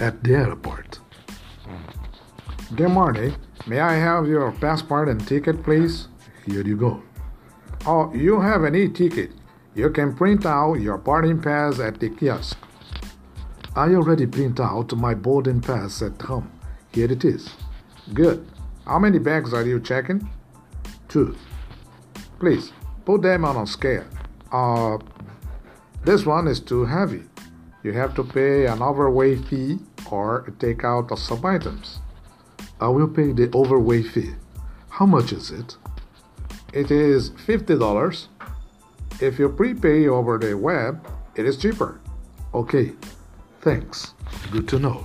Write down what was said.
at the airport. Good morning. May I have your passport and ticket, please? Here you go. Oh, you have an e-ticket. You can print out your boarding pass at the kiosk. I already print out my boarding pass at home. Here it is. Good. How many bags are you checking? Two. Please put them on a scale. Uh, this one is too heavy. You have to pay an overweight fee or take out of some items. I will pay the overweight fee. How much is it? It is $50. If you prepay over the web, it is cheaper. Okay, thanks. Good to know.